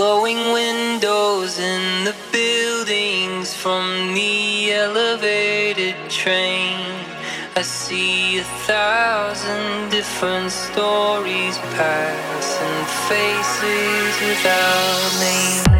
Glowing windows in the buildings from the elevated train. I see a thousand different stories pass and faces without names.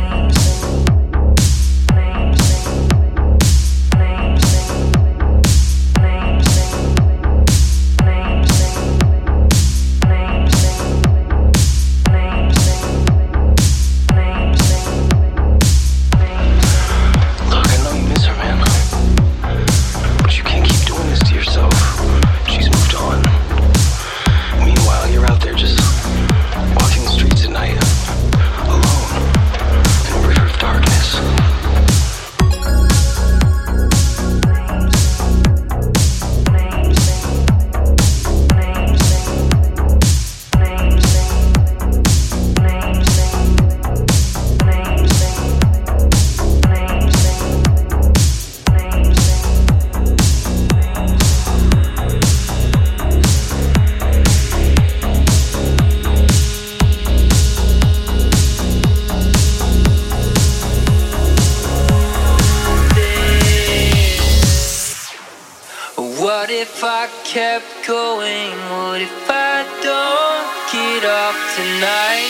What if I kept going? What if I don't get up tonight?